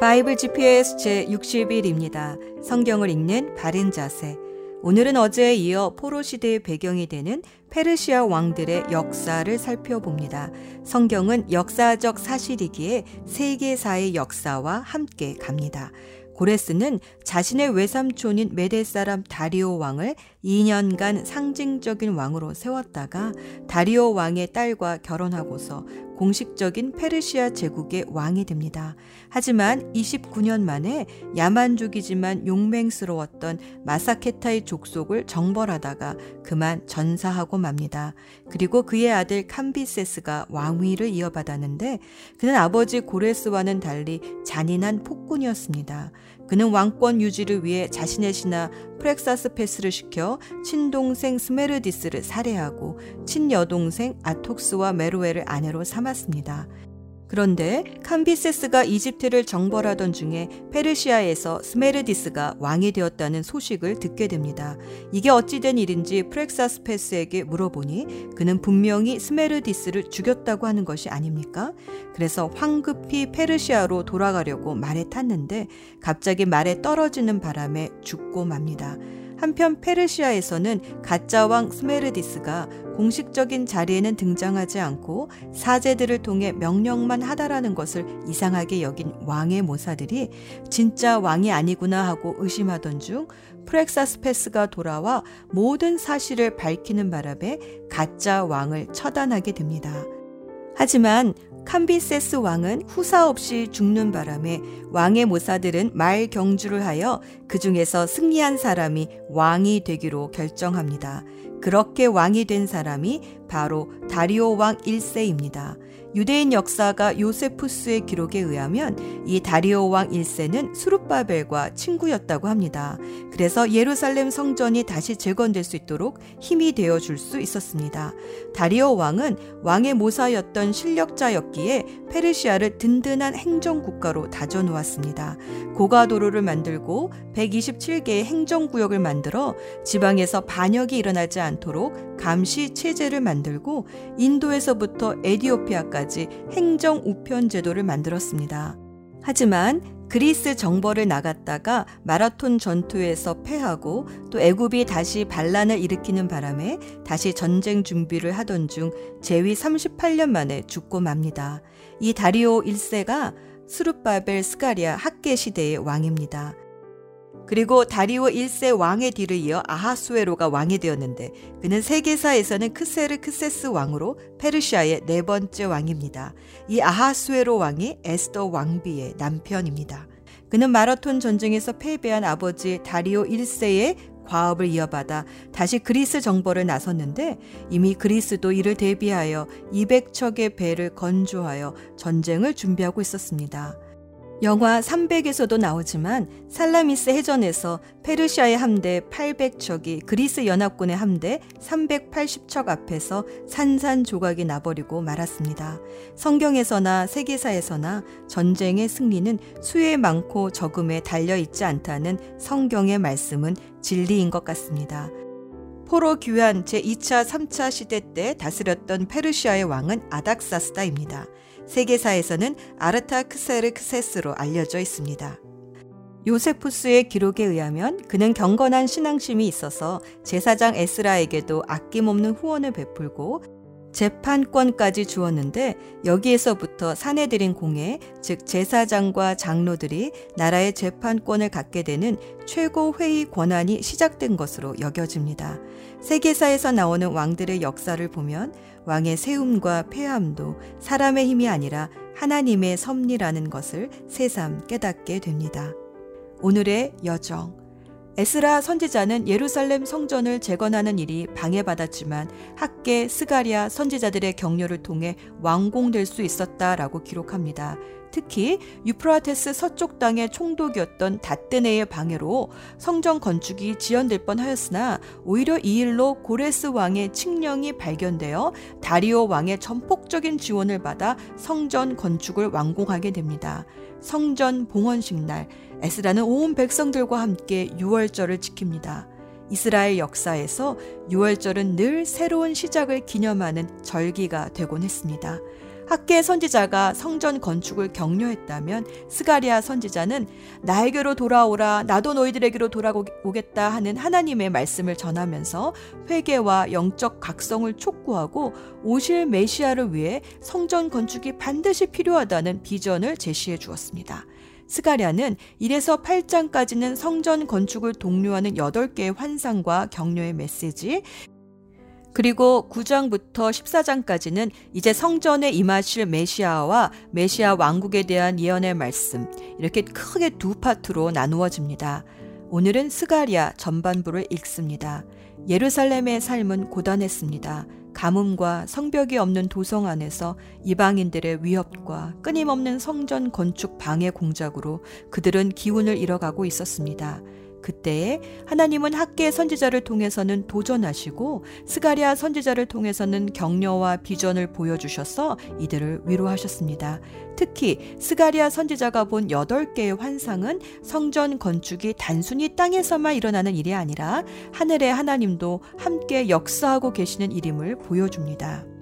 바이블 GPS 제 60일입니다. 성경을 읽는 바른 자세. 오늘은 어제에 이어 포로 시대의 배경이 되는 페르시아 왕들의 역사를 살펴봅니다. 성경은 역사적 사실이기에 세계사의 역사와 함께 갑니다. 고레스는 자신의 외삼촌인 메데 사람 다리오 왕을 2년간 상징적인 왕으로 세웠다가 다리오 왕의 딸과 결혼하고서 공식적인 페르시아 제국의 왕이 됩니다. 하지만 29년 만에 야만족이지만 용맹스러웠던 마사게타이 족속을 정벌하다가 그만 전사하고 맙니다. 그리고 그의 아들 캄비세스가 왕위를 이어받았는데 그는 아버지 고레스와는 달리 잔인한 폭군이었습니다. 그는 왕권 유지를 위해 자신의 신하 프렉사스 페스를 시켜 친동생 스메르디스를 살해하고 친여동생 아토사와 메로에를 아내로 삼았습니다. 그런데 캄비세스가 이집트를 정벌하던 중에 페르시아에서 스메르디스가 왕이 되었다는 소식을 듣게 됩니다. 이게 어찌된 일인지 프렉사스페스에게 물어보니 그는 분명히 스메르디스를 죽였다고 하는 것이 아닙니까? 그래서 황급히 페르시아로 돌아가려고 말에 탔는데 갑자기 말에 떨어지는 바람에 죽고 맙니다. 한편 페르시아에서는 가짜 왕 스메르디스가 공식적인 자리에는 등장하지 않고 사제들을 통해 명령만 하달하는 것을 이상하게 여긴 왕의 모사들이 진짜 왕이 아니구나 하고 의심하던 중 프렉사스페스가 돌아와 모든 사실을 밝히는 바람에 가짜 왕을 처단하게 됩니다. 하지만 캄비세스 왕은 후사 없이 죽는 바람에 왕의 모사들은 말 경주를 하여 그 중에서 승리한 사람이 왕이 되기로 결정합니다. 그렇게 왕이 된 사람이 바로 다리오 왕 1세입니다. 유대인 역사가 요세푸스의 기록에 의하면 이 다리오 왕 1세는 수룹바벨과 친구였다고 합니다. 그래서 예루살렘 성전이 다시 재건될 수 있도록 힘이 되어 줄 수 있었습니다. 다리오 왕은 왕의 모사였던 실력자였기에 페르시아를 든든한 행정 국가로 다져 놓았습니다. 고가 도로를 만들고 127개의 행정 구역을 만들어 지방에서 반역이 일어나지 않 도록 감시 체제를 만들고 인도에서부터 에디오피아까지 행정 우편 제도를 만들었습니다. 하지만 그리스 정벌을 나갔다가 마라톤 전투에서 패하고 또 애굽이 다시 반란을 일으키는 바람에 다시 전쟁 준비를 하던 중 재위 38년 만에 죽고 맙니다. 이 다리오 1세가 스룹바벨 스가랴 학개 시대의 왕입니다. 그리고 다리오 1세 왕의 뒤를 이어 아하수에로가 왕이 되었는데 그는 세계사에서는 크세르크세스 왕으로 페르시아의 네 번째 왕입니다. 이 아하수에로 왕이 에스더 왕비의 남편입니다. 그는 마라톤 전쟁에서 패배한 아버지 다리오 1세의 과업을 이어받아 다시 그리스 정벌을 나섰는데 이미 그리스도 이를 대비하여 200척의 배를 건조하여 전쟁을 준비하고 있었습니다. 영화 300에서도 나오지만 살라미스 해전에서 페르시아의 함대 800척이 그리스 연합군의 함대 380척 앞에서 산산조각이 나버리고 말았습니다. 성경에서나 세계사에서나 전쟁의 승리는 수에 많고 적음에 달려 있지 않다는 성경의 말씀은 진리인 것 같습니다. 포로 귀환 제2차 3차 시대 때 다스렸던 페르시아의 왕은 아닥사스다입니다. 세계사에서는 아르타크세르크세스로 알려져 있습니다. 요세푸스의 기록에 의하면 그는 경건한 신앙심이 있어서 제사장 에스라에게도 아낌없는 후원을 베풀고 재판권까지 주었는데 여기에서부터 사내들인 공회, 즉 제사장과 장로들이 나라의 재판권을 갖게 되는 최고 회의 권한이 시작된 것으로 여겨집니다. 세계사에서 나오는 왕들의 역사를 보면 왕의 세움과 폐함도 사람의 힘이 아니라 하나님의 섭리라는 것을 새삼 깨닫게 됩니다. 오늘의 여정. 에스라 선지자는 예루살렘 성전을 재건하는 일이 방해받았지만 학계 스가리아 선지자들의 격려를 통해 완공될 수 있었다라고 기록합니다. 특히 유프라테스 서쪽 땅의 총독이었던 다뜨네의 방해로 성전 건축이 지연될 뻔하였으나 오히려 이 일로 고레스 왕의 칙령이 발견되어 다리오 왕의 전폭적인 지원을 받아 성전 건축을 완공하게 됩니다. 성전 봉헌식 날 에스라는 온 백성들과 함께 유월절을 지킵니다. 이스라엘 역사에서 유월절은 늘 새로운 시작을 기념하는 절기가 되곤 했습니다. 학계 선지자가 성전 건축을 격려했다면 스가리아 선지자는 나에게로 돌아오라 나도 너희들에게로 돌아오겠다 하는 하나님의 말씀을 전하면서 회개와 영적 각성을 촉구하고 오실 메시아를 위해 성전 건축이 반드시 필요하다는 비전을 제시해 주었습니다. 스가랴는 1에서 8장까지는 성전 건축을 독려하는 8개의 환상과 격려의 메시지, 그리고 9장부터 14장까지는 이제 성전에 임하실 메시아와 메시아 왕국에 대한 예언의 말씀 이렇게 크게 두 파트로 나누어집니다. 오늘은 스가리아 전반부를 읽습니다. 예루살렘의 삶은 고단했습니다. 가뭄과 성벽이 없는 도성 안에서 이방인들의 위협과 끊임없는 성전 건축 방해 공작으로 그들은 기운을 잃어가고 있었습니다. 그때에 하나님은 학개 선지자를 통해서는 도전하시고 스가랴 선지자를 통해서는 격려와 비전을 보여주셔서 이들을 위로하셨습니다. 특히 스가랴 선지자가 본 8개의 환상은 성전 건축이 단순히 땅에서만 일어나는 일이 아니라 하늘의 하나님도 함께 역사하고 계시는 일임을 보여줍니다.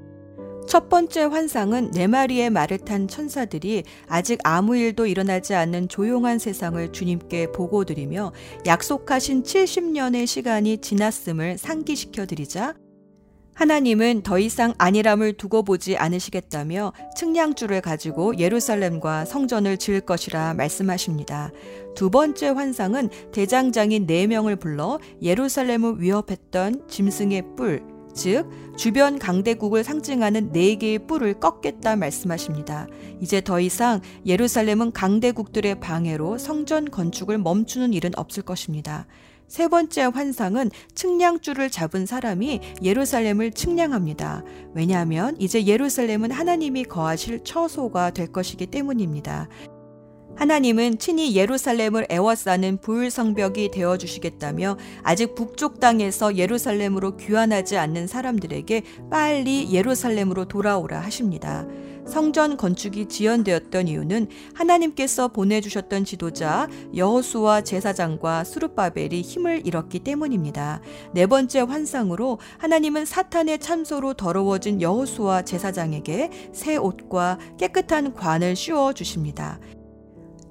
첫 번째 환상은 네 마리의 말을 탄 천사들이 아직 아무 일도 일어나지 않는 조용한 세상을 주님께 보고드리며 약속하신 70년의 시간이 지났음을 상기시켜 드리자 하나님은 더 이상 안일함을 두고 보지 않으시겠다며 측량줄을 가지고 예루살렘과 성전을 지을 것이라 말씀하십니다. 두 번째 환상은 대장장인 4명을 불러 예루살렘을 위협했던 짐승의 뿔, 즉 주변 강대국을 상징하는 네 개의 뿔을 꺾겠다 말씀하십니다. 이제 더 이상 예루살렘은 강대국들의 방해로 성전 건축을 멈추는 일은 없을 것입니다. 세 번째 환상은 측량줄을 잡은 사람이 예루살렘을 측량합니다. 왜냐하면 이제 예루살렘은 하나님이 거하실 처소가 될 것이기 때문입니다. 하나님은 친히 예루살렘을 애워싸는 부율성벽이 되어 주시겠다며 아직 북쪽 땅에서 예루살렘으로 귀환하지 않는 사람들에게 빨리 예루살렘으로 돌아오라 하십니다. 성전 건축이 지연되었던 이유는 하나님께서 보내주셨던 지도자 여호수와 제사장과 수르바벨이 힘을 잃었기 때문입니다. 네 번째 환상으로 하나님은 사탄의 참소로 더러워진 여호수와 제사장에게 새 옷과 깨끗한 관을 씌워 주십니다.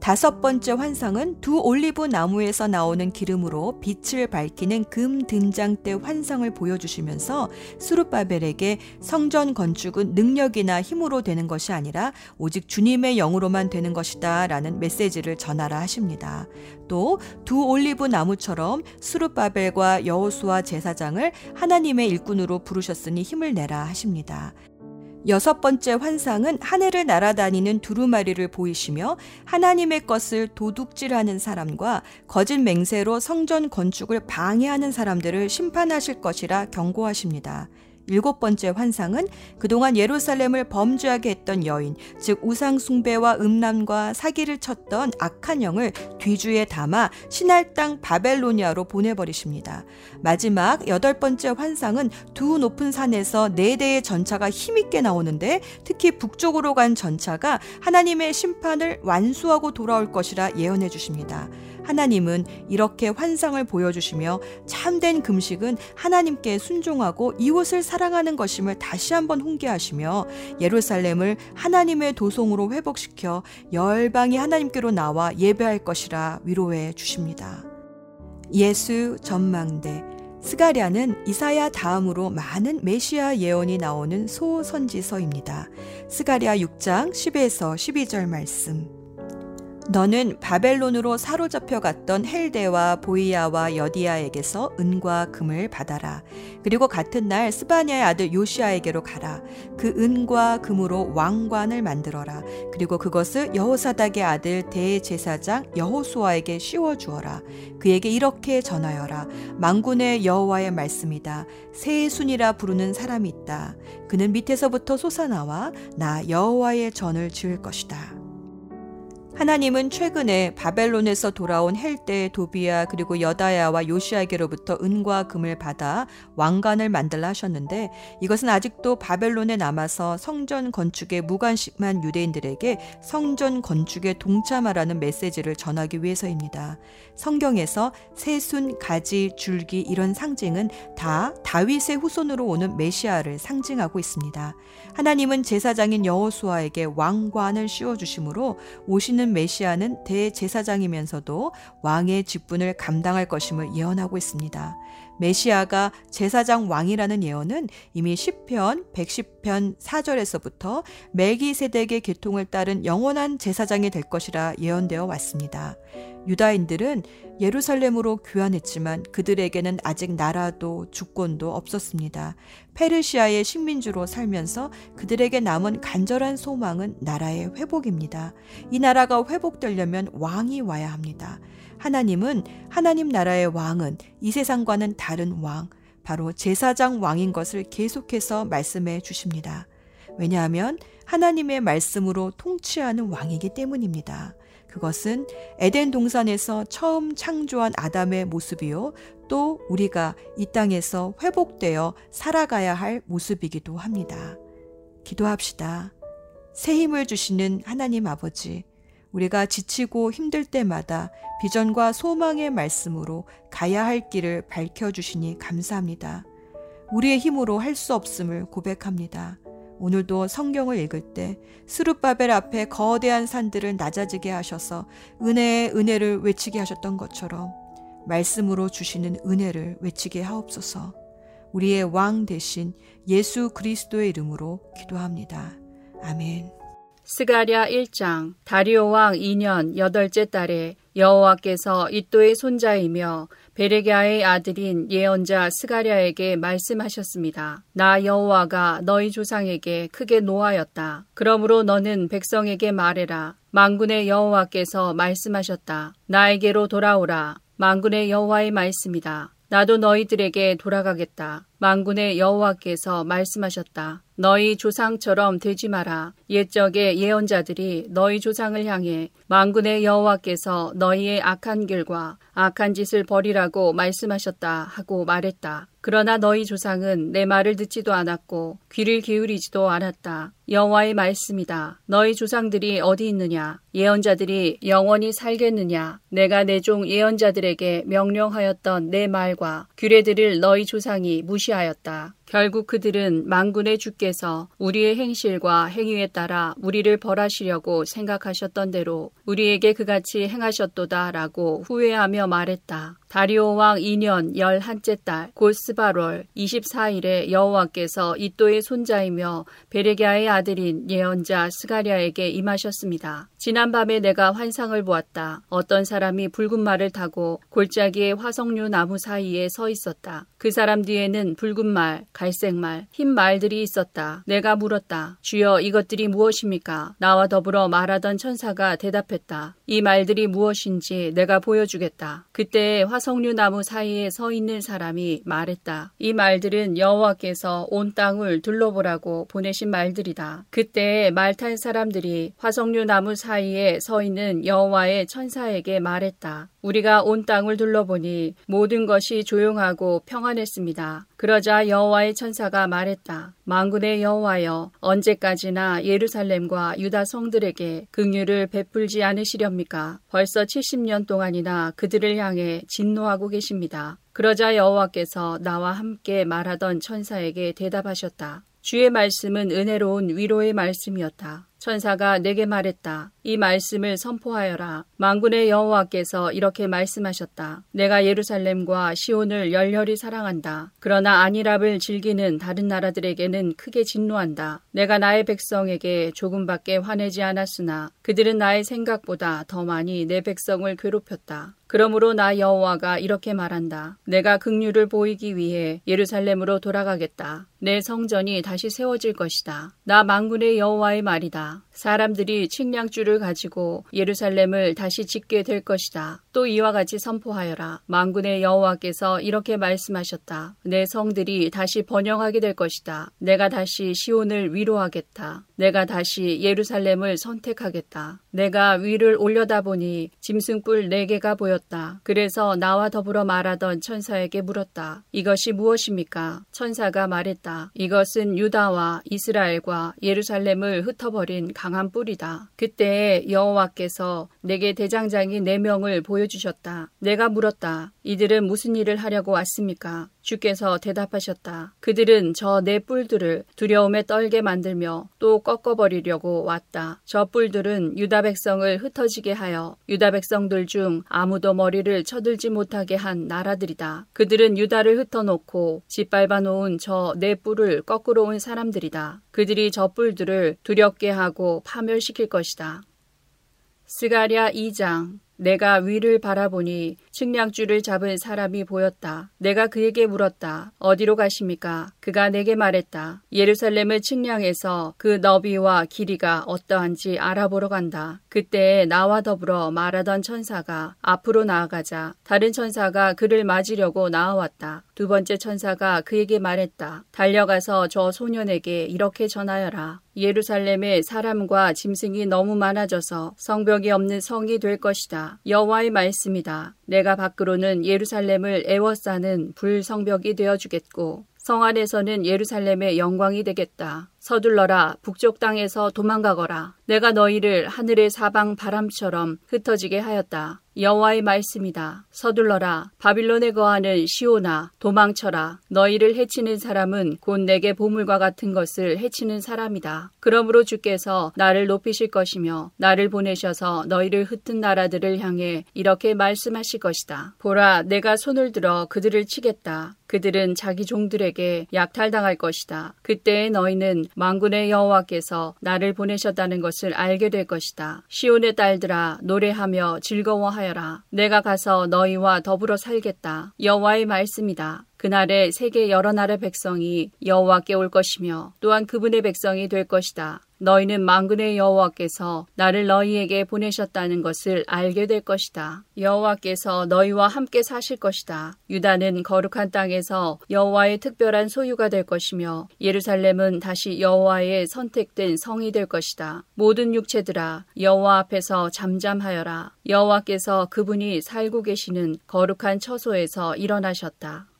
다섯 번째 환상은 두 올리브 나무에서 나오는 기름으로 빛을 밝히는 금 등장대 환상을 보여주시면서 수르바벨에게 성전 건축은 능력이나 힘으로 되는 것이 아니라 오직 주님의 영으로만 되는 것이다 라는 메시지를 전하라 하십니다. 또 두 올리브 나무처럼 수르바벨과 여호수아 제사장을 하나님의 일꾼으로 부르셨으니 힘을 내라 하십니다. 여섯 번째 환상은 하늘을 날아다니는 두루마리를 보이시며 하나님의 것을 도둑질하는 사람과 거짓 맹세로 성전 건축을 방해하는 사람들을 심판하실 것이라 경고하십니다. 일곱 번째 환상은 그동안 예루살렘을 범죄하게 했던 여인, 즉 우상숭배와 음란과 사기를 쳤던 악한 영을 뒤주에 담아 신할 땅 바벨로니아로 보내버리십니다. 마지막 여덟 번째 환상은 두 높은 산에서 네 대의 전차가 힘있게 나오는데 특히 북쪽으로 간 전차가 하나님의 심판을 완수하고 돌아올 것이라 예언해 주십니다. 하나님은 이렇게 환상을 보여주시며 참된 금식은 하나님께 순종하고 이웃을 사랑하는 것임을 다시 한번 홍계하시며 예루살렘을 하나님의 도성으로 회복시켜 열방이 하나님께로 나와 예배할 것이라 위로해 주십니다. 예수 전망대 스가랴는 이사야 다음으로 많은 메시아 예언이 나오는 소선지서입니다. 스가랴 6장 10에서 12절 말씀. 너는 바벨론으로 사로잡혀 갔던 헬데와 보이아와 여디아에게서 은과 금을 받아라. 그리고 같은 날 스바냐의 아들 요시아에게로 가라. 그 은과 금으로 왕관을 만들어라. 그리고 그것을 여호사닥의 아들 대제사장 여호수아에게 씌워 주어라. 그에게 이렇게 전하여라. 망군의 여호와의 말씀이다. 세순이라 부르는 사람이 있다. 그는 밑에서부터 솟아나와 나 여호와의 전을 지을 것이다. 하나님은 최근에 바벨론에서 돌아온 헬대 도비야 그리고 여다야와 요시아에게로부터 은과 금을 받아 왕관을 만들라 하셨는데 이것은 아직도 바벨론에 남아서 성전 건축에 무관심한 유대인들에게 성전 건축에 동참하라는 메시지를 전하기 위해서입니다. 성경에서 새순, 가지, 줄기 이런 상징은 다 다윗의 후손으로 오는 메시아를 상징하고 있습니다. 하나님은 제사장인 여호수아에게 왕관을 씌워 주심으로 오시는 메시아는 대제사장이면서도 왕의 직분을 감당할 것임을 예언하고 있습니다. 메시아가 제사장 왕이라는 예언은 이미 10편 110편 4절에서부터 멜기세덱의 계통을 따른 영원한 제사장이 될 것이라 예언되어 왔습니다. 유다인들은 예루살렘으로 귀환했지만 그들에게는 아직 나라도 주권도 없었습니다. 페르시아의 식민주로 살면서 그들에게 남은 간절한 소망은 나라의 회복입니다. 이 나라가 회복되려면 왕이 와야 합니다. 하나님은 하나님 나라의 왕은 이 세상과는 다른 왕, 바로 제사장 왕인 것을 계속해서 말씀해 주십니다. 왜냐하면 하나님의 말씀으로 통치하는 왕이기 때문입니다. 그것은 에덴 동산에서 처음 창조한 아담의 모습이요. 또 우리가 이 땅에서 회복되어 살아가야 할 모습이기도 합니다. 기도합시다. 새 힘을 주시는 하나님 아버지, 우리가 지치고 힘들 때마다 비전과 소망의 말씀으로 가야 할 길을 밝혀주시니 감사합니다. 우리의 힘으로 할 수 없음을 고백합니다. 오늘도 성경을 읽을 때 스룹바벨 앞에 거대한 산들을 낮아지게 하셔서 은혜의 은혜를 외치게 하셨던 것처럼 말씀으로 주시는 은혜를 외치게 하옵소서. 우리의 왕 대신 예수 그리스도의 이름으로 기도합니다. 아멘. 스가랴 1장 다리오 왕 2년 여덟째 달에 여호와께서 이또의 손자이며 베레갸의 아들인 예언자 스가랴에게 말씀하셨습니다. 나 여호와가 너희 조상에게 크게 노하였다. 그러므로 너는 백성에게 말해라. 망군의 여호와께서 말씀하셨다. 나에게로 돌아오라. 망군의 여호와의 말씀이다. 나도 너희들에게 돌아가겠다. 망군의 여호와께서 말씀하셨다. 너희 조상처럼 되지 마라. 옛적의 예언자들이 너희 조상을 향해 망군의 여호와께서 너희의 악한 길과 악한 짓을 버리라고 말씀하셨다 하고 말했다. 그러나 너희 조상은 내 말을 듣지도 않았고 귀를 기울이지도 않았다. 여호와의 말씀이다. 너희 조상들이 어디 있느냐? 예언자들이 영원히 살겠느냐? 내가 내 종 예언자들에게 명령하였던 내 말과 규례들을 너희 조상이 무시하였다. 결국 그들은 망군의 주께서 우리의 행실과 행위에 따라 우리를 벌하시려고 생각하셨던 대로 우리에게 그같이 행하셨도다라고 후회하며 말했다. 다리오 왕 2년 열한째 달곧 스바롤 24일에 여호와께서 이또의 손자이며 베레기아의 아들인 예언자 스가랴에게 임하셨습니다. 지난밤에 내가 환상을 보았다. 어떤 사람이 붉은 말을 타고 골짜기의 화석류 나무 사이에 서 있었다. 그 사람 뒤에는 붉은 말, 갈색 말, 흰 말들이 있었다. 내가 물었다. 주여 이것들이 무엇입니까? 나와 더불어 말하던 천사가 대답했다. 이 말들이 무엇인지 내가 보여주겠다. 그때 화석류 나무 사이에 서 있는 사람이 말했다. 이 말들은 여호와께서 온 땅을 둘러보라고 보내신 말들이다. 그때 말 탄 사람들이 화석류 나무 사이에 서 있는 여호와의 천사에게 말했다. 우리가 온 땅을 둘러보니 모든 것이 조용하고 평안했습니다. 그러자 여호와의 천사가 말했다. 망군의 여호와여 언제까지나 예루살렘과 유다 성들에게 긍휼을 베풀지 않으시렵니까? 벌써 70년 동안이나 그들을 향해 진노하고 계십니다. 그러자 여호와께서 나와 함께 말하던 천사에게 대답하셨다. 주의 말씀은 은혜로운 위로의 말씀이었다. 천사가 내게 말했다. 이 말씀을 선포하여라. 망군의 여호와께서 이렇게 말씀하셨다. 내가 예루살렘과 시온을 열렬히 사랑한다. 그러나 안일합을 즐기는 다른 나라들에게는 크게 진노한다. 내가 나의 백성에게 조금밖에 화내지 않았으나 그들은 나의 생각보다 더 많이 내 백성을 괴롭혔다. 그러므로 나 여호와가 이렇게 말한다. 내가 극류를 보이기 위해 예루살렘으로 돌아가겠다. 내 성전이 다시 세워질 것이다. 나 망군의 여호와의 말이다. 사람들이 측량줄을 가지고 예루살렘을 다시 짓게 될 것이다. 또 이와 같이 선포하여라. 망군의 여호와께서 이렇게 말씀하셨다. 내 성들이 다시 번영하게 될 것이다. 내가 다시 시온을 위로하겠다. 내가 다시 예루살렘을 선택하겠다. 내가 위를 올려다보니 짐승뿔 네 개가 보였다. 그래서 나와 더불어 말하던 천사에게 물었다. 이것이 무엇입니까? 천사가 말했다. 이것은 유다와 이스라엘과 예루살렘을 흩어버린 강한 뿔이다. 그때 여호와께서 내게 대장장이 네 명을 보여주셨다. 내가 물었다. 이들은 무슨 일을 하려고 왔습니까? 주께서 대답하셨다. 그들은 저네 뿔들을 두려움에 떨게 만들며 또 꺾어버리려고 왔다. 저 뿔들은 유다 백성을 흩어지게 하여 유다 백성들 중 아무도 머리를 쳐들지 못하게 한 나라들이다. 그들은 유다를 흩어놓고 짓밟아 놓은 저네 뿔을 거꾸로 온 사람들이다. 그들이 저 뿔들을 두렵게 하고 파멸시킬 것이다. 스가랴 2장 내가 위를 바라보니 측량줄을 잡은 사람이 보였다. 내가 그에게 물었다. 어디로 가십니까? 그가 내게 말했다. 예루살렘을 측량해서 그 너비와 길이가 어떠한지 알아보러 간다. 그때 나와 더불어 말하던 천사가 앞으로 나아가자 다른 천사가 그를 맞으려고 나아왔다. 두 번째 천사가 그에게 말했다. 달려가서 저 소년에게 이렇게 전하여라. 예루살렘에 사람과 짐승이 너무 많아져서 성벽이 없는 성이 될 것이다. 여호와의 말씀이다. 내가 밖으로는 예루살렘을 애워싸는 불성벽이 되어 주겠고 성 안에서는 예루살렘의 영광이 되겠다. 서둘러라 북쪽 땅에서 도망가거라. 내가 너희를 하늘의 사방 바람처럼 흩어지게 하였다. 여호와의 말씀이다. 서둘러라 바빌론에 거하는 시오나 도망쳐라. 너희를 해치는 사람은 곧 내게 보물과 같은 것을 해치는 사람이다. 그러므로 주께서 나를 높이실 것이며 나를 보내셔서 너희를 흩은 나라들을 향해 이렇게 말씀하실 것이다. 보라 내가 손을 들어 그들을 치겠다. 그들은 자기 종들에게 약탈당할 것이다. 그때 너희는 망군의 여호와께서 나를 보내셨다는 것을 알게 될 것이다. 시온의 딸들아 노래하며 즐거워하여라. 내가 가서 너희와 더불어 살겠다. 여호와의 말씀이다. 그날에 세계 여러 나라 백성이 여호와께 올 것이며 또한 그분의 백성이 될 것이다. 너희는 망군의 여호와께서 나를 너희에게 보내셨다는 것을 알게 될 것이다. 여호와께서 너희와 함께 사실 것이다. 유다는 거룩한 땅에서 여호와의 특별한 소유가 될 것이며 예루살렘은 다시 여호와의 선택된 성이 될 것이다. 모든 육체들아 여호와 앞에서 잠잠하여라. 여호와께서 그분이 살고 계시는 거룩한 처소에서 일어나셨다.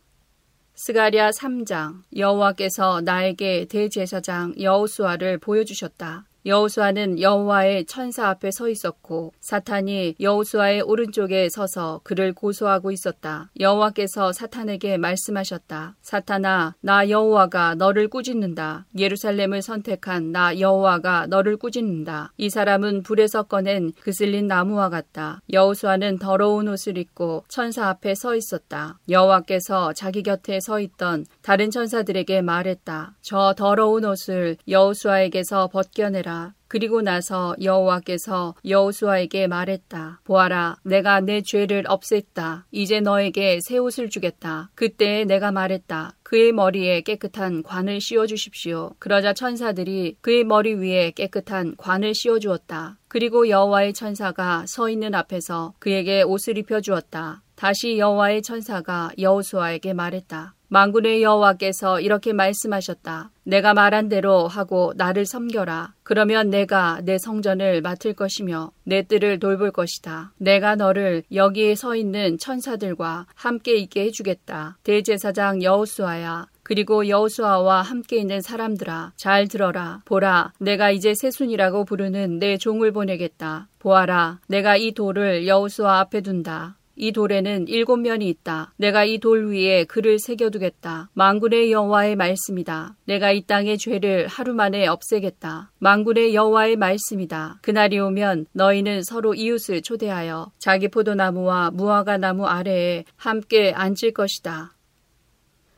스가랴 3장 여호와께서 나에게 대제사장 여호수아를 보여주셨다. 여호수아는 여호와의 천사 앞에 서 있었고 사탄이 여호수아의 오른쪽에 서서 그를 고소하고 있었다. 여호와께서 사탄에게 말씀하셨다. 사탄아, 나 여호와가 너를 꾸짖는다. 예루살렘을 선택한 나 여호와가 너를 꾸짖는다. 이 사람은 불에서 꺼낸 그슬린 나무와 같다. 여호수아는 더러운 옷을 입고 천사 앞에 서 있었다. 여호와께서 자기 곁에 서 있던 다른 천사들에게 말했다. 저 더러운 옷을 여호수아에게서 벗겨내라. 그리고 나서 여호와께서 여호수아에게 말했다. 보아라, 내가 내 죄를 없앴다. 이제 너에게 새 옷을 주겠다. 그때 내가 말했다. 그의 머리에 깨끗한 관을 씌워 주십시오. 그러자 천사들이 그의 머리 위에 깨끗한 관을 씌워 주었다. 그리고 여호와의 천사가 서 있는 앞에서 그에게 옷을 입혀 주었다. 다시 여호와의 천사가 여호수아에게 말했다. 망군의 여호와께서 이렇게 말씀하셨다. 내가 말한 대로 하고 나를 섬겨라. 그러면 내가 내 성전을 맡을 것이며 내 뜰을 돌볼 것이다. 내가 너를 여기에 서 있는 천사들과 함께 있게 해주겠다. 대제사장 여호수아야. 그리고 여호수아와 함께 있는 사람들아 잘 들어라 보라 내가 이제 세순이라고 부르는 내 종을 보내겠다 보아라 내가 이 돌을 여호수아 앞에 둔다 이 돌에는 일곱 면이 있다. 내가 이 돌 위에 글을 새겨두겠다. 망군의 여호와의 말씀이다. 내가 이 땅의 죄를 하루 만에 없애겠다. 망군의 여호와의 말씀이다. 그날이 오면 너희는 서로 이웃을 초대하여 자기 포도나무와 무화과 나무 아래에 함께 앉을 것이다.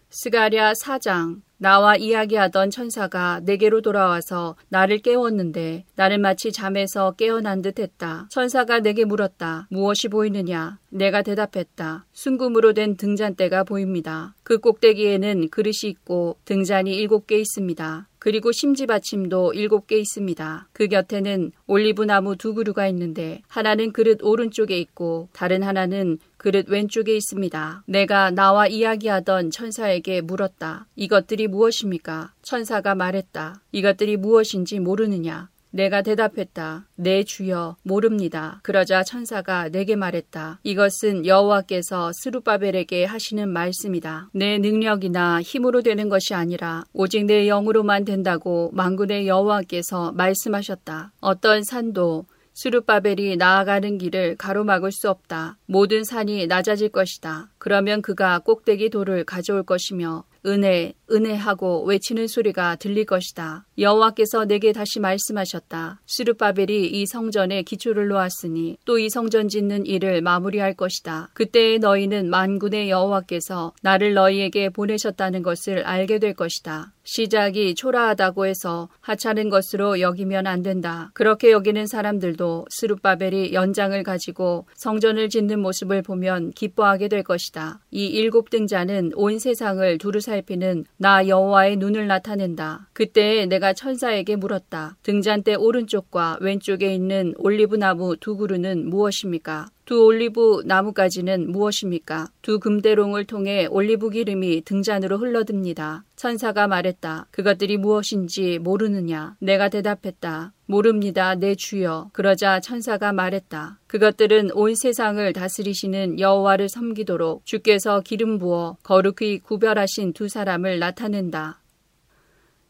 스가랴 4장 나와 이야기하던 천사가 내게로 돌아와서 나를 깨웠는데 나는 마치 잠에서 깨어난 듯 했다. 천사가 내게 물었다. 무엇이 보이느냐? 내가 대답했다. 순금으로 된 등잔대가 보입니다. 그 꼭대기에는 그릇이 있고 등잔이 일곱 개 있습니다. 그리고 심지 받침도 일곱 개 있습니다. 그 곁에는 올리브 나무 두 그루가 있는데 하나는 그릇 오른쪽에 있고 다른 하나는 그릇 왼쪽에 있습니다. 내가 나와 이야기하던 천사에게 물었다. 이것들이 무엇입니까? 천사가 말했다. 이것들이 무엇인지 모르느냐? 내가 대답했다. 내 네, 주여 모릅니다. 그러자 천사가 내게 말했다. 이것은 여호와께서 스루바벨에게 하시는 말씀이다. 내 능력이나 힘으로 되는 것이 아니라 오직 내 영으로만 된다고 만군의 여호와께서 말씀하셨다. 어떤 산도 수르바벨이 나아가는 길을 가로막을 수 없다. 모든 산이 낮아질 것이다. 그러면 그가 꼭대기 돌을 가져올 것이며 은혜, 은혜하고 외치는 소리가 들릴 것이다. 여호와께서 내게 다시 말씀하셨다. 시르바벨이 이 성전에 기초를 놓았으니 또 이 성전 짓는 일을 마무리할 것이다. 그때에 너희는 만군의 여호와께서 나를 너희에게 보내셨다는 것을 알게 될 것이다. 시작이 초라하다고 해서 하찮은 것으로 여기면 안 된다. 그렇게 여기는 사람들도 스룹바벨이 연장을 가지고 성전을 짓는 모습을 보면 기뻐하게 될 것이다. 이 일곱 등자는 온 세상을 두루 살피는 나 여호와의 눈을 나타낸다. 그때 내가 천사에게 물었다. 등잔대 오른쪽과 왼쪽에 있는 올리브 나무 두 그루는 무엇입니까? 두 올리브 나무가지는 무엇입니까? 두 금대롱을 통해 올리브 기름이 등잔으로 흘러듭니다. 천사가 말했다. 그것들이 무엇인지 모르느냐? 내가 대답했다. 모릅니다, 내 주여. 그러자 천사가 말했다. 그것들은 온 세상을 다스리시는 여호와를 섬기도록 주께서 기름 부어 거룩히 구별하신 두 사람을 나타낸다.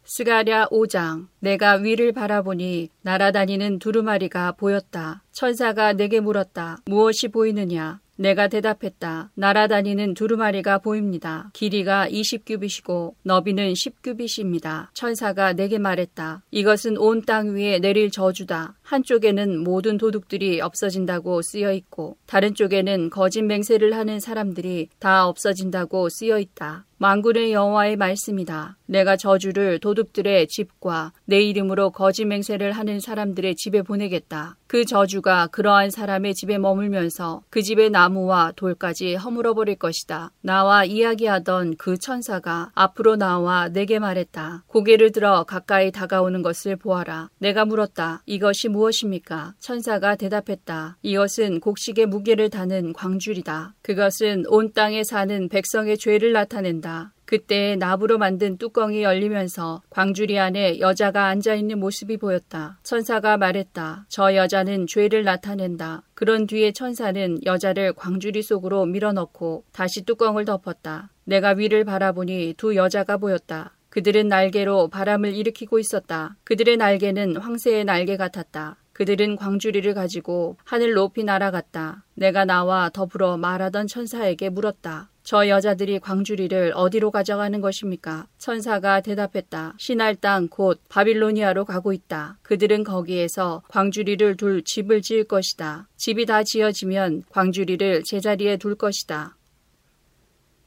스가랴 5장 내가 위를 바라보니 날아다니는 두루마리가 보였다. 천사가 내게 물었다. 무엇이 보이느냐? 내가 대답했다. 날아다니는 두루마리가 보입니다. 길이가 20규빗이고 너비는 10규빗입니다. 천사가 내게 말했다. 이것은 온 땅 위에 내릴 저주다. 한쪽에는 모든 도둑들이 없어진다고 쓰여 있고 다른 쪽에는 거짓 맹세를 하는 사람들이 다 없어진다고 쓰여 있다. 망군의 여호와의 말씀이다. 내가 저주를 도둑들의 집과 내 이름으로 거짓 맹세를 하는 사람들의 집에 보내겠다. 그 저주가 그러한 사람의 집에 머물면서 그 집의 나무와 돌까지 허물어 버릴 것이다. 나와 이야기하던 그 천사가 앞으로 나와 내게 말했다. 고개를 들어 가까이 다가오는 것을 보아라. 내가 물었다. 이것이 무엇입니까? 천사가 대답했다. 이것은 곡식의 무게를 다는 광줄이다. 그것은 온 땅에 사는 백성의 죄를 나타낸다. 그때 나무로 만든 뚜껑이 열리면서 광주리 안에 여자가 앉아 있는 모습이 보였다. 천사가 말했다. 저 여자는 죄를 나타낸다. 그런 뒤에 천사는 여자를 광주리 속으로 밀어넣고 다시 뚜껑을 덮었다. 내가 위를 바라보니 두 여자가 보였다. 그들은 날개로 바람을 일으키고 있었다. 그들의 날개는 황새의 날개 같았다. 그들은 광주리를 가지고 하늘 높이 날아갔다. 내가 나와 더불어 말하던 천사에게 물었다. 저 여자들이 광주리를 어디로 가져가는 것입니까? 천사가 대답했다. 신할 땅 곧 바빌로니아로 가고 있다. 그들은 거기에서 광주리를 둘 집을 지을 것이다. 집이 다 지어지면 광주리를 제자리에 둘 것이다.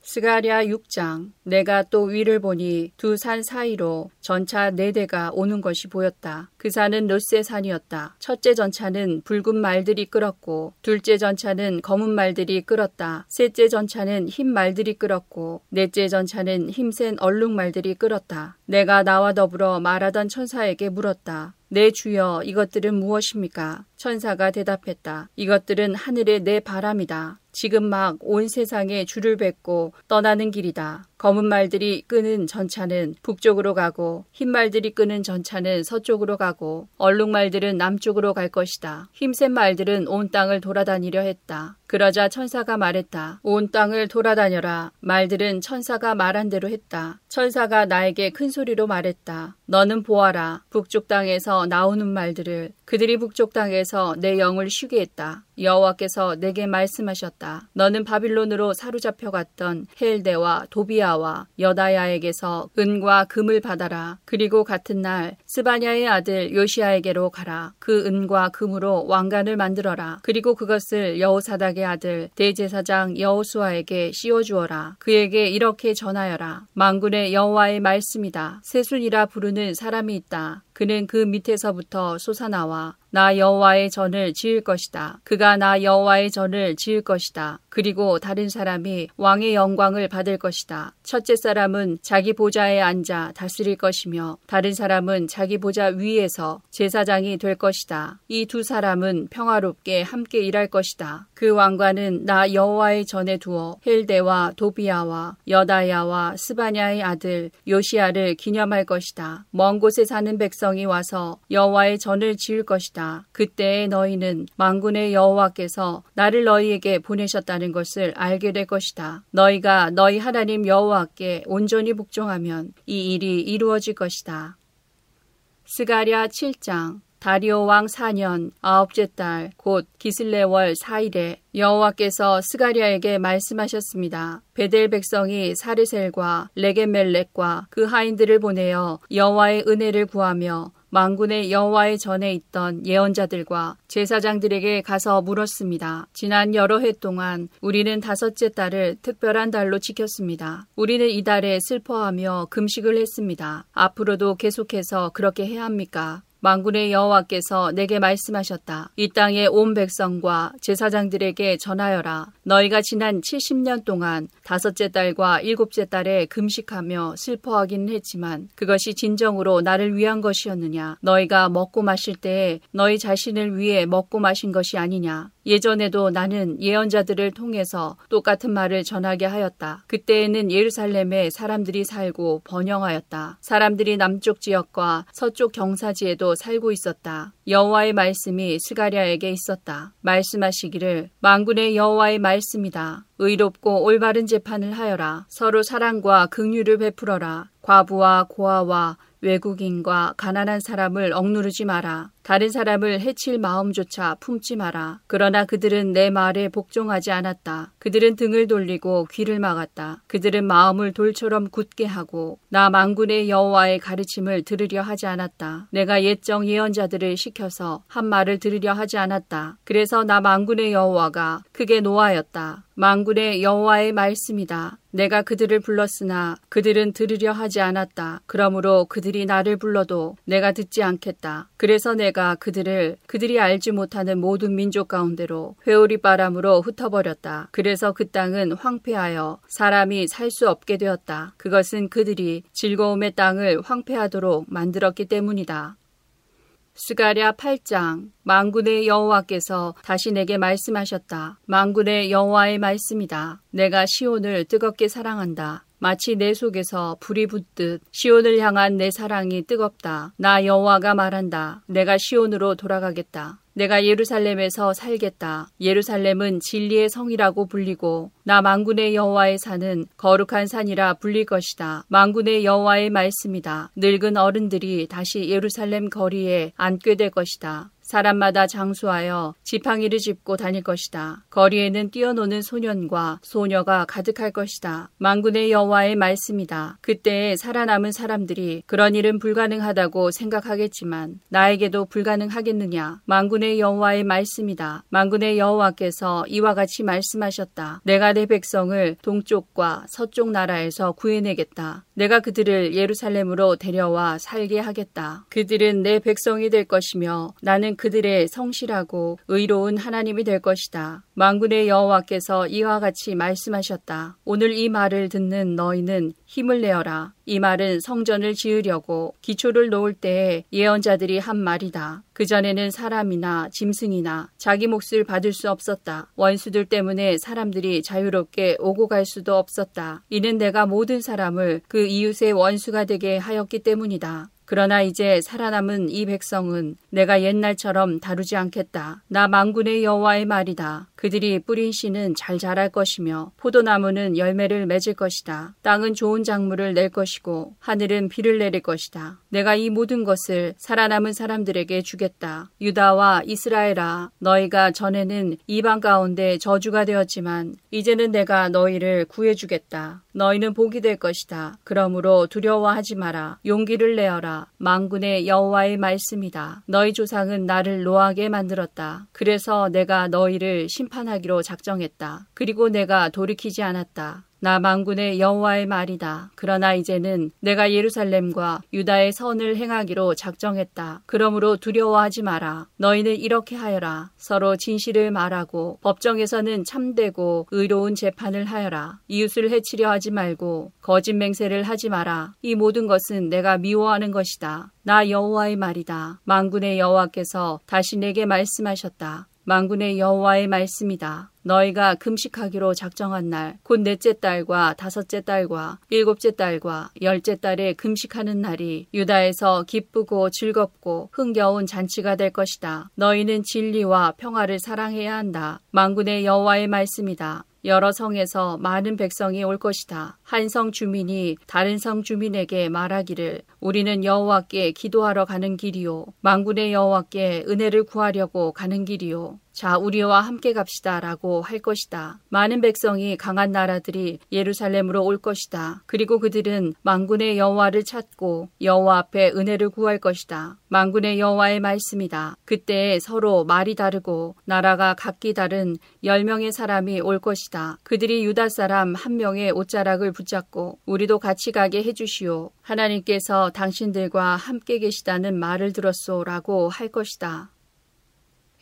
스가랴 6장 내가 또 위를 보니 두 산 사이로 전차 네 대가 오는 것이 보였다. 그 산은 롯세 산이었다. 첫째 전차는 붉은 말들이 끌었고 둘째 전차는 검은 말들이 끌었다. 셋째 전차는 흰 말들이 끌었고 넷째 전차는 힘센 얼룩 말들이 끌었다. 내가 나와 더불어 말하던 천사에게 물었다. 내 주여 이것들은 무엇입니까? 천사가 대답했다. 이것들은 하늘의 내 바람이다. 지금 막 온 세상에 줄을 뱉고 떠나는 길이다. 검은 말들이 끄는 전차는 북쪽으로 가고 흰 말들이 끄는 전차는 서쪽으로 가고 얼룩 말들은 남쪽으로 갈 것이다. 힘센 말들은 온 땅을 돌아다니려 했다. 그러자 천사가 말했다. 온 땅을 돌아다녀라. 말들은 천사가 말한 대로 했다. 천사가 나에게 큰 소리로 말했다. 너는 보아라. 북쪽 땅에서 나오는 말들을 그들이 북쪽 땅에서 내 영을 쉬게 했다. 여호와께서 내게 말씀하셨다. 너는 바빌론으로 사로잡혀 갔던 헬데와 도비아 와 여다야에게서 은과 금을 받아라. 그리고 같은 날 스바냐의 아들 요시아에게로 가라. 그 은과 금으로 왕관을 만들어라. 그리고 그것을 여호사닥의 아들 대제사장 여호수아에게 씌워 주어라. 그에게 이렇게 전하여라. 망군의 여호와의 말씀이다. 세순이라 부르는 사람이 있다. 그는 그 밑에서부터 솟아나와 나 여호와의 전을 지을 것이다. 그가 나 여호와의 전을 지을 것이다. 그리고 다른 사람이 왕의 영광을 받을 것이다. 첫째 사람은 자기 보좌에 앉아 다스릴 것이며 다른 사람은 자기 보좌 위에서 제사장이 될 것이다. 이 두 사람은 평화롭게 함께 일할 것이다. 그 왕관은 나 여호와의 전에 두어 헬대와 도비아와 여다야와 스바냐의 아들 요시아를 기념할 것이다. 먼 곳에 사는 백성이 와서 여호와의 전을 지을 것이다. 그때에 너희는 만군의 여호와께서 나를 너희에게 보내셨다는 것을 알게 될 것이다. 너희가 너희 하나님 여호와께 온전히 복종하면 이 일이 이루어질 것이다. 스가랴 7장 다리오 왕 4년 아홉째 달 곧 기슬레월 4일에 여호와께서 스가랴에게 말씀하셨습니다. 베델 백성이 사르셀과 레게멜렉과 그 하인들을 보내어 여호와의 은혜를 구하며 망군의 여호와의 전에 있던 예언자들과 제사장들에게 가서 물었습니다. 지난 여러 해 동안 우리는 다섯째 달을 특별한 달로 지켰습니다. 우리는 이 달에 슬퍼하며 금식을 했습니다. 앞으로도 계속해서 그렇게 해야 합니까? 망군의 여호와께서 내게 말씀하셨다. 이 땅의 온 백성과 제사장들에게 전하여라. 너희가 지난 70년 동안 다섯째 달과 일곱째 달에 금식하며 슬퍼하기는 했지만 그것이 진정으로 나를 위한 것이었느냐? 너희가 먹고 마실 때에 너희 자신을 위해 먹고 마신 것이 아니냐? 예전에도 나는 예언자들을 통해서 똑같은 말을 전하게 하였다. 그때에는 예루살렘에 사람들이 살고 번영하였다. 사람들이 남쪽 지역과 서쪽 경사지에도 살고 있었다. 여호와의 말씀이 스가랴에게 있었다. 말씀하시기를 망군의 여호와의 말씀이다. 의롭고 올바른 재판을 하여라. 서로 사랑과 긍휼을 베풀어라. 과부와 고아와 외국인과 가난한 사람을 억누르지 마라. 다른 사람을 해칠 마음조차 품지 마라. 그러나 그들은 내 말에 복종하지 않았다. 그들은 등을 돌리고 귀를 막았다. 그들은 마음을 돌처럼 굳게 하고 나 망군의 여호와의 가르침을 들으려 하지 않았다. 내가 옛정 예언자들을 시켜서 한 말을 들으려 하지 않았다. 그래서 나 망군의 여호와가 크게 노하였다. 망군의 여호와의 말씀이다. 내가 그들을 불렀으나 그들은 들으려 하지 않았다. 그러므로 그들이 나를 불러도 내가 듣지 않겠다. 그래서 내가 그들을 그들이 알지 못하는 모든 민족 가운데로 회오리 바람으로 흩어버렸다. 그래서 그 땅은 황폐하여 사람이 살 수 없게 되었다. 그것은 그들이 즐거움의 땅을 황폐하도록 만들었기 때문이다. 스가랴 8장 망군의 여호와께서 다시 내게 말씀하셨다. 망군의 여호와의 말씀이다. 내가 시온을 뜨겁게 사랑한다. 마치 내 속에서 불이 붙듯 시온을 향한 내 사랑이 뜨겁다. 나 여호와가 말한다. 내가 시온으로 돌아가겠다. 내가 예루살렘에서 살겠다. 예루살렘은 진리의 성이라고 불리고 나 망군의 여호와의 산은 거룩한 산이라 불릴 것이다. 망군의 여호와의 말씀이다. 늙은 어른들이 다시 예루살렘 거리에 앉게 될 것이다. 사람마다 장수하여 지팡이를 짚고 다닐 것이다. 거리에는 뛰어노는 소년과 소녀가 가득할 것이다. 망군의 여호와의 말씀이다. 그때에 살아남은 사람들이 그런 일은 불가능하다고 생각하겠지만 나에게도 불가능하겠느냐? 망군의 여호와의 말씀이다. 망군의 여호와께서 이와 같이 말씀하셨다. 내가 내 백성을 동쪽과 서쪽 나라에서 구해내겠다. 내가 그들을 예루살렘으로 데려와 살게 하겠다. 그들은 내 백성이 될 것이며 나는 그들의 성실하고 의로운 하나님이 될 것이다. 망군의 여호와께서 이와 같이 말씀하셨다. 오늘 이 말을 듣는 너희는 힘을 내어라. 이 말은 성전을 지으려고 기초를 놓을 때에 예언자들이 한 말이다. 그전에는 사람이나 짐승이나 자기 몫을 받을 수 없었다. 원수들 때문에 사람들이 자유롭게 오고 갈 수도 없었다. 이는 내가 모든 사람을 그 이웃의 원수가 되게 하였기 때문이다. 그러나 이제 살아남은 이 백성은 내가 옛날처럼 다루지 않겠다. 나 망군의 여호와의 말이다. 그들이 뿌린 씨는 잘 자랄 것이며 포도나무는 열매를 맺을 것이다. 땅은 좋은 작물을 낼 것이고 하늘은 비를 내릴 것이다. 내가 이 모든 것을 살아남은 사람들에게 주겠다. 유다와 이스라엘아, 너희가 전에는 이방 가운데 저주가 되었지만 이제는 내가 너희를 구해 주겠다. 너희는 복이 될 것이다. 그러므로 두려워하지 마라. 용기를 내어라. 망군의 여호와의 말씀이다. 너희 조상은 나를 노하게 만들었다. 그래서 내가 너희를 심판하기로 작정했다. 그리고 내가 돌이키지 않았다. 나 망군의 여호와의 말이다. 그러나 이제는 내가 예루살렘과 유다의 선을 행하기로 작정했다. 그러므로 두려워하지 마라. 너희는 이렇게 하여라. 서로 진실을 말하고 법정에서는 참되고 의로운 재판을 하여라. 이웃을 해치려 하지 말고 거짓 맹세를 하지 마라. 이 모든 것은 내가 미워하는 것이다. 나 여호와의 말이다. 망군의 여호와께서 다시 내게 말씀하셨다. 망군의 여호와의 말씀이다. 너희가 금식하기로 작정한 날, 곧 넷째 딸과 다섯째 딸과 일곱째 딸과 열째 딸에 금식하는 날이 유다에서 기쁘고 즐겁고 흥겨운 잔치가 될 것이다. 너희는 진리와 평화를 사랑해야 한다. 망군의 여호와의 말씀이다. 여러 성에서 많은 백성이 올 것이다. 한 성 주민이 다른 성 주민에게 말하기를 우리는 여호와께 기도하러 가는 길이요 망군의 여호와께 은혜를 구하려고 가는 길이요 자, 우리와 함께 갑시다. 라고 할 것이다. 많은 백성이 강한 나라들이 예루살렘으로 올 것이다. 그리고 그들은 망군의 여호와를 찾고 여호와 앞에 은혜를 구할 것이다. 망군의 여호와의 말씀이다. 그때 서로 말이 다르고 나라가 각기 다른 열명의 사람이 올 것이다. 그들이 유다 사람 한 명의 옷자락을 붙잡고 우리도 같이 가게 해주시오. 하나님께서 당신들과 함께 계시다는 말을 들었소라고 할 것이다.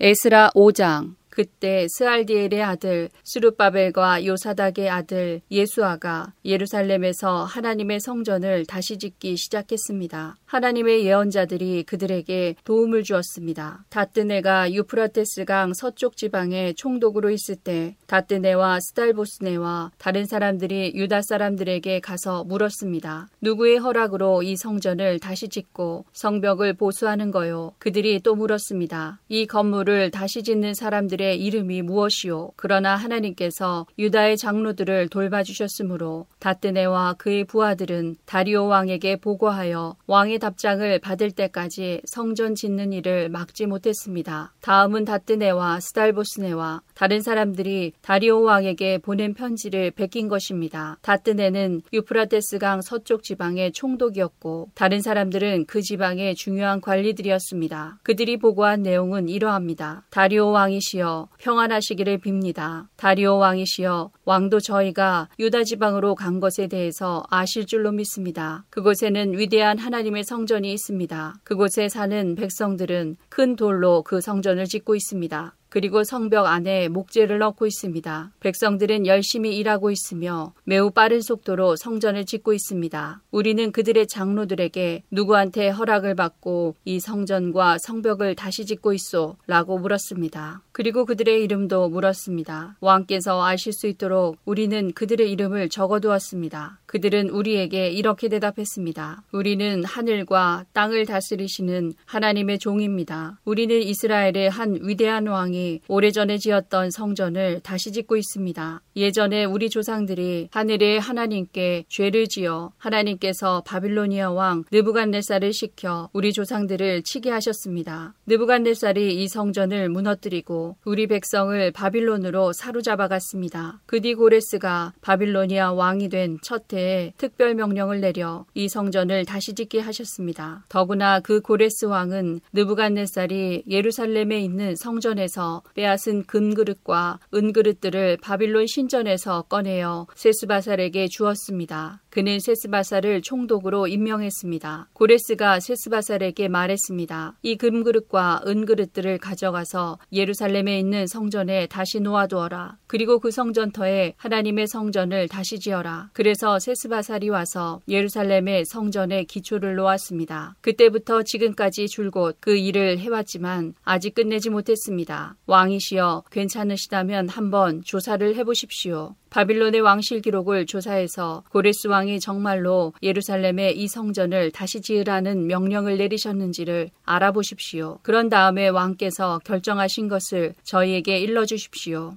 에스라 5장 그때 스알디엘의 아들 수르바벨과 요사닥의 아들 예수아가 예루살렘에서 하나님의 성전을 다시 짓기 시작했습니다. 하나님의 예언자들이 그들에게 도움을 주었습니다. 다뜨네가 유프라테스강 서쪽 지방의 총독으로 있을 때 다뜨네와 스달보스네와 다른 사람들이 유다 사람들에게 가서 물었습니다. 누구의 허락으로 이 성전을 다시 짓고 성벽을 보수하는 거요? 그들이 또 물었습니다. 이 건물을 다시 짓는 사람들의 그들의 이름이 무엇이요? 그러나 하나님께서 유다의 장로들을 돌봐주셨으므로 다뜨네와 그의 부하들은 다리오 왕에게 보고하여 왕의 답장을 받을 때까지 성전 짓는 일을 막지 못했습니다. 다음은 다뜨네와 스달보스네와 다른 사람들이 다리오 왕에게 보낸 편지를 베낀 것입니다. 다뜨네는 유프라테스강 서쪽 지방의 총독이었고 다른 사람들은 그 지방의 중요한 관리들이었습니다. 그들이 보고한 내용은 이러합니다. 다리오 왕이시여 평안하시기를 빕니다. 다리오 왕이시여 왕도 저희가 유다 지방으로 간 것에 대해서 아실 줄로 믿습니다. 그곳에는 위대한 하나님의 성전이 있습니다. 그곳에 사는 백성들은 큰 돌로 그 성전을 짓고 있습니다. 그리고 성벽 안에 목재를 넣고 있습니다. 백성들은 열심히 일하고 있으며 매우 빠른 속도로 성전을 짓고 있습니다. 우리는 그들의 장로들에게 누구한테 허락을 받고 이 성전과 성벽을 다시 짓고 있소? 라고 물었습니다. 그리고 그들의 이름도 물었습니다. 왕께서 아실 수 있도록 우리는 그들의 이름을 적어두었습니다. 그들은 우리에게 이렇게 대답했습니다. 우리는 하늘과 땅을 다스리시는 하나님의 종입니다. 우리는 이스라엘의 한 위대한 왕이 오래전에 지었던 성전을 다시 짓고 있습니다. 예전에 우리 조상들이 하늘의 하나님께 죄를 지어 하나님께서 바빌로니아 왕 느부갓네살을 시켜 우리 조상들을 치게 하셨습니다. 느부갓네살이 이 성전을 무너뜨리고 우리 백성을 바빌론으로 사로잡아 갔습니다. 그뒤 고레스가 바빌로니아 왕이 된 첫해 에 특별 명령을 내려 이 성전을 다시 짓게 하셨습니다. 더구나 그 고레스 왕은 느부갓네살이 예루살렘에 있는 성전에서 빼앗은 금그릇과 은그릇들을 바빌론 신전에서 꺼내어 세스바살에게 주었습니다. 그는 세스바살을 총독으로 임명했습니다. 고레스가 세스바살에게 말했습니다. 이 금그릇과 은그릇들을 가져가서 예루살렘에 있는 성전에 다시 놓아두어라. 그리고 그 성전터에 하나님의 성전을 다시 지어라. 그래서 세스바살이 와서 예루살렘의 성전에 기초를 놓았습니다. 그때부터 지금까지 줄곧 그 일을 해왔지만 아직 끝내지 못했습니다. 왕이시여 괜찮으시다면 한번 조사를 해보십시오. 바빌론의 왕실 기록을 조사해서 고레스 왕이 정말로 예루살렘에 이 성전을 다시 지으라는 명령을 내리셨는지를 알아보십시오. 그런 다음에 왕께서 결정하신 것을 저희에게 일러 주십시오.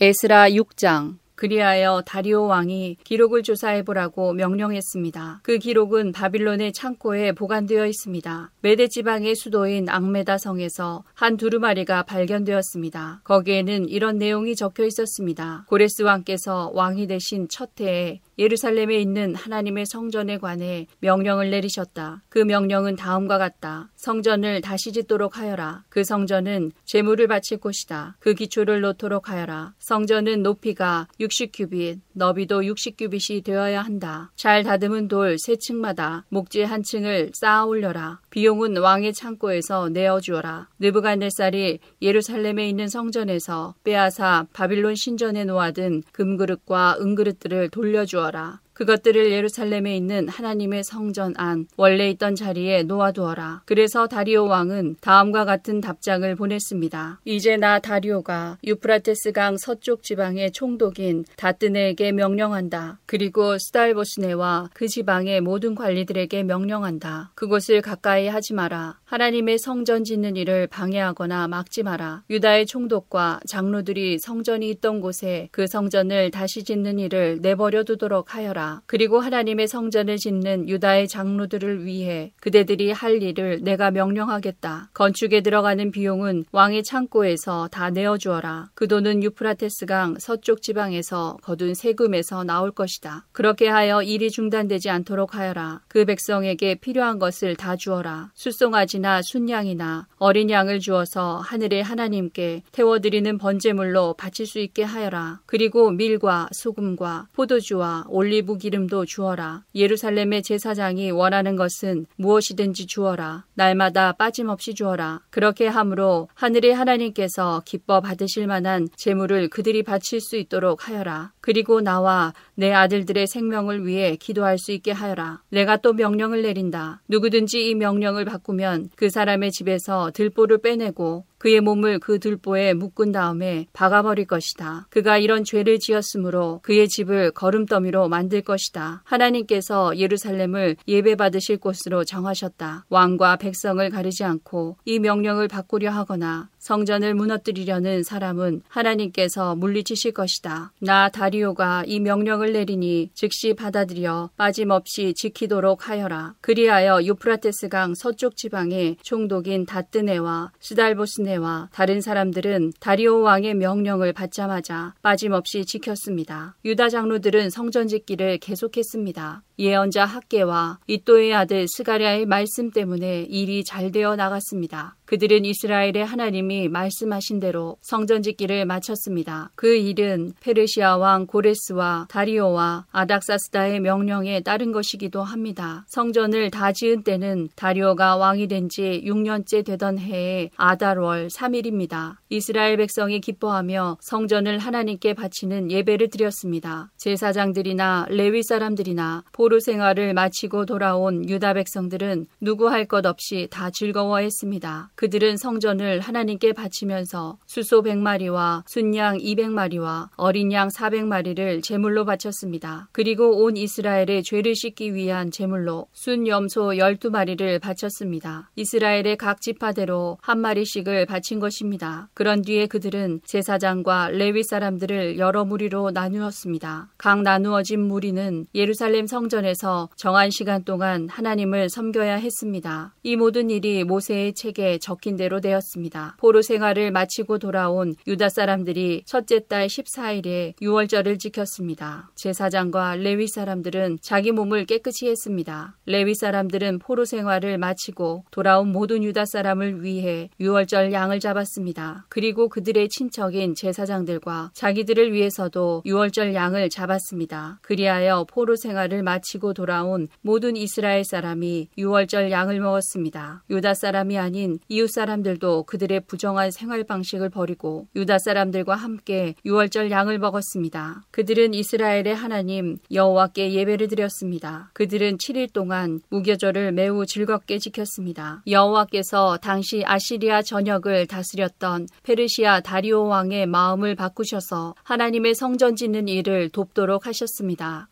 에스라 6장 그리하여 다리오 왕이 기록을 조사해 보라고 명령했습니다. 그 기록은 바빌론의 창고에 보관되어 있습니다. 메데 지방의 수도인 앙메다 성에서 한 두루마리가 발견되었습니다. 거기에는 이런 내용이 적혀 있었습니다. 고레스 왕께서 왕이 되신 첫 해에 예루살렘에 있는 하나님의 성전에 관해 명령을 내리셨다. 그 명령은 다음과 같다. 성전을 다시 짓도록 하여라. 그 성전은 재물을 바칠 곳이다. 그 기초를 놓도록 하여라. 성전은 높이가 60규빗, 너비도 60규빗이 되어야 한다. 잘 다듬은 돌 세 층마다 목재 한 층을 쌓아 올려라. 비용은 왕의 창고에서 내어 주어라. 느부갓네살이 예루살렘에 있는 성전에서 빼앗아 바빌론 신전에 놓아둔 금그릇과 은그릇들을 돌려 주어라. 그것들을 예루살렘에 있는 하나님의 성전 안 원래 있던 자리에 놓아두어라. 그래서 다리오 왕은 다음과 같은 답장을 보냈습니다. 이제 나 다리오가 유프라테스 강 서쪽 지방의 총독인 다뜨네에게 명령한다. 그리고 스달보스네와 그 지방의 모든 관리들에게 명령한다. 그곳을 가까이 하지 마라. 하나님의 성전 짓는 일을 방해하거나 막지 마라. 유다의 총독과 장로들이 성전이 있던 곳에 그 성전을 다시 짓는 일을 내버려 두도록 하여라. 그리고 하나님의 성전을 짓는 유다의 장로들을 위해 그대들이 할 일을 내가 명령하겠다. 건축에 들어가는 비용은 왕의 창고에서 다 내어주어라. 그 돈은 유프라테스강 서쪽 지방에서 거둔 세금에서 나올 것이다. 그렇게 하여 일이 중단되지 않도록 하여라. 그 백성에게 필요한 것을 다 주어라. 숫송아지 나 순양이나 어린 양을 주어서 하늘의 하나님께 태워드리는 번제물로 바칠 수 있게 하여라. 그리고 밀과 소금과 포도주와 올리브 기름도 주어라. 예루살렘의 제사장이 원하는 것은 무엇이든지 주어라. 날마다 빠짐없이 주어라. 그렇게 함으로 하늘의 하나님께서 기뻐 받으실 만한 재물을 그들이 바칠 수 있도록 하여라. 그리고 나와 내 아들들의 생명을 위해 기도할 수 있게 하여라. 내가 또 명령을 내린다. 누구든지 이 명령을 바꾸면 그 사람의 집에서 들보를 빼내고 그의 몸을 그 들보에 묶은 다음에 박아버릴 것이다. 그가 이런 죄를 지었으므로 그의 집을 거름더미로 만들 것이다. 하나님께서 예루살렘을 예배받으실 곳으로 정하셨다. 왕과 백성을 가리지 않고 이 명령을 바꾸려 하거나 성전을 무너뜨리려는 사람은 하나님께서 물리치실 것이다. 나 다리오가 이 명령을 내리니 즉시 받아들여 빠짐없이 지키도록 하여라. 그리하여 유프라테스 강 서쪽 지방의 총독인 다뜨네와 스달보스 네와 다른 사람들은 다리오 왕의 명령을 받자마자 빠짐없이 지켰습니다. 유다 장로들은 성전 짓기를 계속했습니다. 예언자 학계와 이또의 아들 스가랴의 말씀 때문에 일이 잘 되어 나갔습니다. 그들은 이스라엘의 하나님이 말씀하신 대로 성전 짓기를 마쳤습니다. 그 일은 페르시아 왕 고레스와 다리오와 아닥사스다의 명령에 따른 것이기도 합니다. 성전을 다 지은 때는 다리오가 왕이 된 지 6년째 되던 해의 아달월 3일입니다. 이스라엘 백성이 기뻐하며 성전을 하나님께 바치는 예배를 드렸습니다. 제사장들이나 레위 사람들이나 포로 생활을 마치고 돌아온 유다 백성들은 누구 할 것 없이 다 즐거워했습니다. 그들은 성전을 하나님께 바치면서 수소 100마리와 순양 200마리와 어린 양 400마리를 제물로 바쳤습니다. 그리고 온 이스라엘의 죄를 씻기 위한 제물로 순염소 12마리를 바쳤습니다. 이스라엘의 각 지파대로 한 마리씩을 바친 것입니다. 그런 뒤에 그들은 제사장과 레위 사람들을 여러 무리로 나누었습니다. 각 나누어진 무리는 예루살렘 성전에서 정한 시간 동안 하나님을 섬겨야 했습니다. 이 모든 일이 모세의 책에 적힌 대로 되었습니다. 포로 생활을 마치고 돌아온 유다 사람들이 첫째 달 14일에 6월절을 지켰습니다. 제사장과 레위 사람들은 자기 몸을 깨끗이 했습니다. 레위 사람들은 포로 생활을 마치고 돌아온 모든 유다 사람을 위해 6월절 양을 잡았습니다. 그리고 그들의 친척인 제사장들과 자기들을 위해서도 6월절 양을 잡았습니다. 그리하여 포로 생활을 마치고 돌아온 모든 이스라엘 사람이 6월절 양을 먹었습니다. 유다 사람이 아닌 이웃 사람들도 그들의 부정한 생활 방식을 버리고 유다 사람들과 함께 유월절 양을 먹었습니다. 그들은 이스라엘의 하나님 여호와께 예배를 드렸습니다. 그들은 7일 동안 무교절을 매우 즐겁게 지켰습니다. 여호와께서 당시 아시리아 전역을 다스렸던 페르시아 다리오 왕의 마음을 바꾸셔서 하나님의 성전 짓는 일을 돕도록 하셨습니다.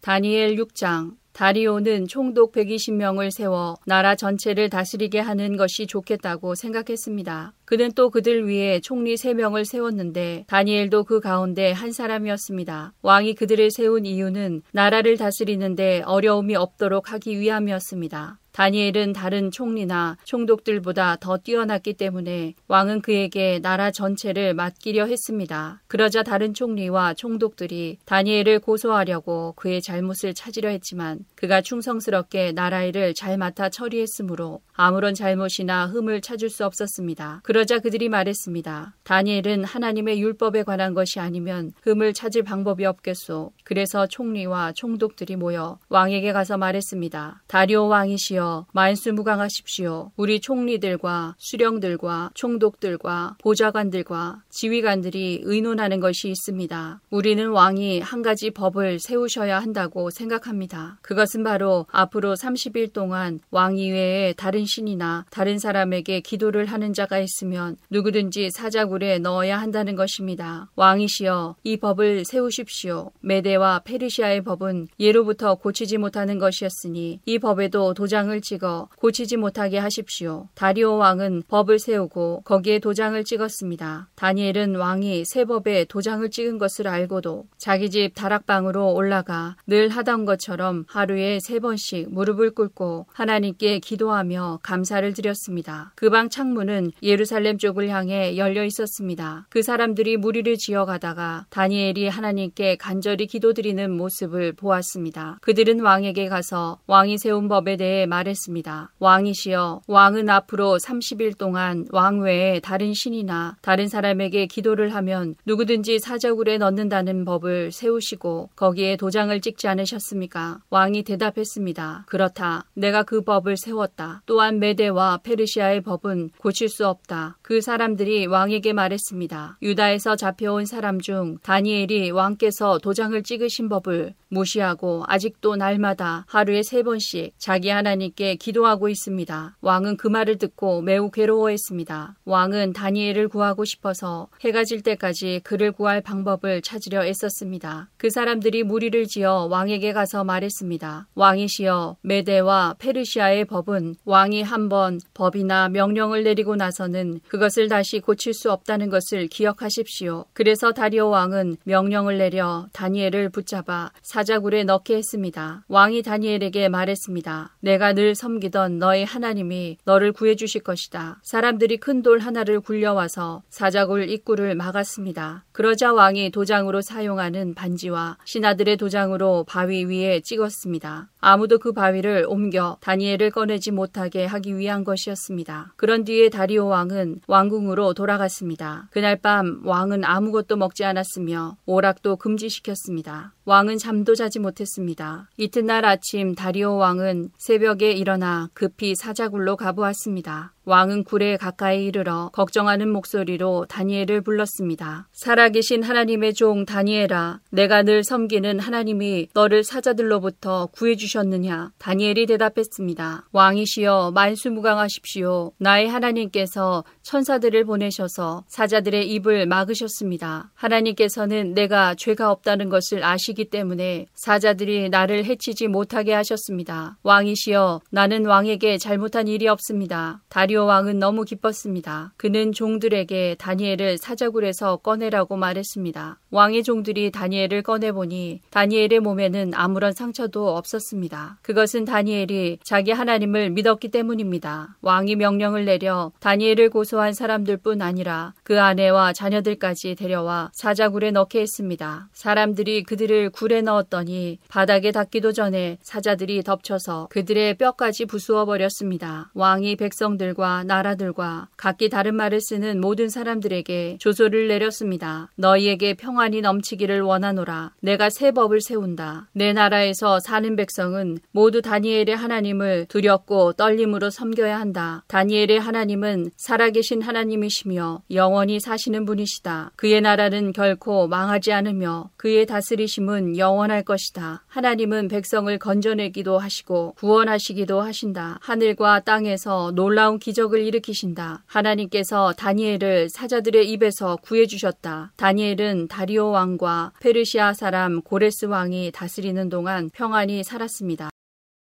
다니엘 6장 다리오는 총독 120명을 세워 나라 전체를 다스리게 하는 것이 좋겠다고 생각했습니다. 그는 또 그들 위해 총리 3명을 세웠는데 다니엘도 그 가운데 한 사람이었습니다. 왕이 그들을 세운 이유는 나라를 다스리는데 어려움이 없도록 하기 위함이었습니다. 다니엘은 다른 총리나 총독들보다 더 뛰어났기 때문에 왕은 그에게 나라 전체를 맡기려 했습니다. 그러자 다른 총리와 총독들이 다니엘을 고소하려고 그의 잘못을 찾으려 했지만 그가 충성스럽게 나라 일을 잘 맡아 처리했으므로 아무런 잘못이나 흠을 찾을 수 없었습니다. 그러자 그들이 말했습니다. 다니엘은 하나님의 율법에 관한 것이 아니면 흠을 찾을 방법이 없겠소. 그래서 총리와 총독들이 모여 왕에게 가서 말했습니다. 다리오 왕이시여 만수무강하십시오. 우리 총리들과 수령들과 총독들과 보좌관들과 지휘관들이 의논하는 것이 있습니다. 우리는 왕이 한 가지 법을 세우셔야 한다고 생각합니다. 그것은 바로 앞으로 30일 동안 왕 이외에 다른 신이나 다른 사람에게 기도를 하는 자가 있으면 누구든지 사자굴에 넣어야 한다는 것입니다. 왕이시여 이 법을 세우십시오. 메대와 페르시아의 법은 예로부터 고치지 못하는 것이었으니 이 법에도 도장을 찍어 고치지 못하게 하십시오. 다리오 왕은 법을 세우고 거기에 도장을 찍었습니다. 다니엘은 왕이 새 법에 도장을 찍은 것을 알고도 자기 집 다락방으로 올라가 늘 하던 것처럼 하루에 세 번씩 무릎을 꿇고 하나님께 기도하며 감사를 드렸습니다. 그 방 창문은 예루살렘 쪽을 향해 열려 있었습니다. 그 사람들이 무리를 지어 가다가 다니엘이 하나님께 간절히 기도드리는 모습을 보았습니다. 그들은 왕에게 가서 왕이 세운 법에 대해 말 했습니다. 왕이시여, 왕은 앞으로 30일 동안 왕 외에 다른 신이나 다른 사람에게 기도를 하면 누구든지 사자굴에 넣는다는 법을 세우시고 거기에 도장을 찍지 않으셨습니까? 왕이 대답했습니다. 그렇다. 내가 그 법을 세웠다. 또한 메대와 페르시아의 법은 고칠 수 없다. 그 사람들이 왕에게 말했습니다. 유다에서 잡혀온 사람 중 다니엘이 왕께서 도장을 찍으신 법을 무시하고 아직도 날마다 하루에 세 번씩 자기 하나님께 기도하고 있습니다. 왕은 그 말을 듣고 매우 괴로워했습니다. 왕은 다니엘을 구하고 싶어서 해가 질 때까지 그를 구할 방법을 찾으려 애썼습니다. 그 사람들이 무리를 지어 왕에게 가서 말했습니다. 왕이시여 메대와 페르시아의 법은 왕이 한번 법이나 명령을 내리고 나서는 그것을 다시 고칠 수 없다는 것을 기억하십시오. 그래서 다리오 왕은 명령을 내려 다니엘을 붙잡아 사 자굴에 넣게 했습니다. 왕이 다니엘에게 말했습니다. 내가 늘 섬기던 너의 하나님이 너를 구해 주실 것이다. 사람들이 큰 돌 하나를 굴려와서 사자굴 입구를 막았습니다. 그러자 왕이 도장으로 사용하는 반지와 신하들의 도장으로 바위 위에 찍었습니다. 아무도 그 바위를 옮겨 다니엘을 꺼내지 못하게 하기 위한 것이었습니다. 그런 뒤에 다리오 왕은 왕궁으로 돌아갔습니다. 그날 밤 왕은 아무것도 먹지 않았으며 오락도 금지시켰습니다. 왕은 잠도 자지 못했습니다. 이튿날 아침 다리오 왕은 새벽에 일어나 급히 사자굴로 가보았습니다. 왕은 굴에 가까이 이르러 걱정하는 목소리로 다니엘을 불렀습니다. 살아계신 하나님의 종 다니엘아, 내가 늘 섬기는 하나님이 너를 사자들로부터 구해주셨느냐? 다니엘이 대답했습니다. 왕이시여 만수무강하십시오. 나의 하나님께서 천사들을 보내셔서 사자들의 입을 막으셨습니다. 하나님께서는 내가 죄가 없다는 것을 아시기 때문에 사자들이 나를 해치지 못하게 하셨습니다. 왕이시여, 나는 왕에게 잘못한 일이 없습니다. 다리 오 왕은 너무 기뻤습니다. 그는 종들에게 다니엘을 사자굴에서 꺼내라고 말했습니다. 왕의 종들이 다니엘을 꺼내보니 다니엘의 몸에는 아무런 상처도 없었습니다. 그것은 다니엘이 자기 하나님을 믿었기 때문입니다. 왕이 명령을 내려 다니엘을 고소한 사람들 뿐 아니라 그 아내와 자녀들까지 데려와 사자굴에 넣게 했습니다. 사람들이 그들을 굴에 넣었더니 바닥에 닿기도 전에 사자들이 덮쳐서 그들의 뼈까지 부수어 버렸습니다. 왕이 백성들과 나라들과 각기 다른 말을 쓰는 모든 사람들에게 조소를 내렸습니다. 너희에게 평안이 넘치기를 원하노라. 내가 새 법을 세운다. 내 나라에서 사는 백성은 모두 다니엘의 하나님을 두렵고 떨림으로 섬겨야 한다. 다니엘의 하나님은 살아계신 하나님이시며 영원히 사시는 분이시다. 그의 나라는 결코 망하지 않으며 그의 다스리심은 영원할 것이다. 하나님은 백성을 건져내기도 하시고 구원하시기도 하신다. 하늘과 땅에서 놀라운 기적을 일으키신다. 하나님께서 다니엘을 사자들의 입에서 구해주셨다. 다니엘은 다리오 왕과 페르시아 사람 고레스 왕이 다스리는 동안 평안히 살았습니다.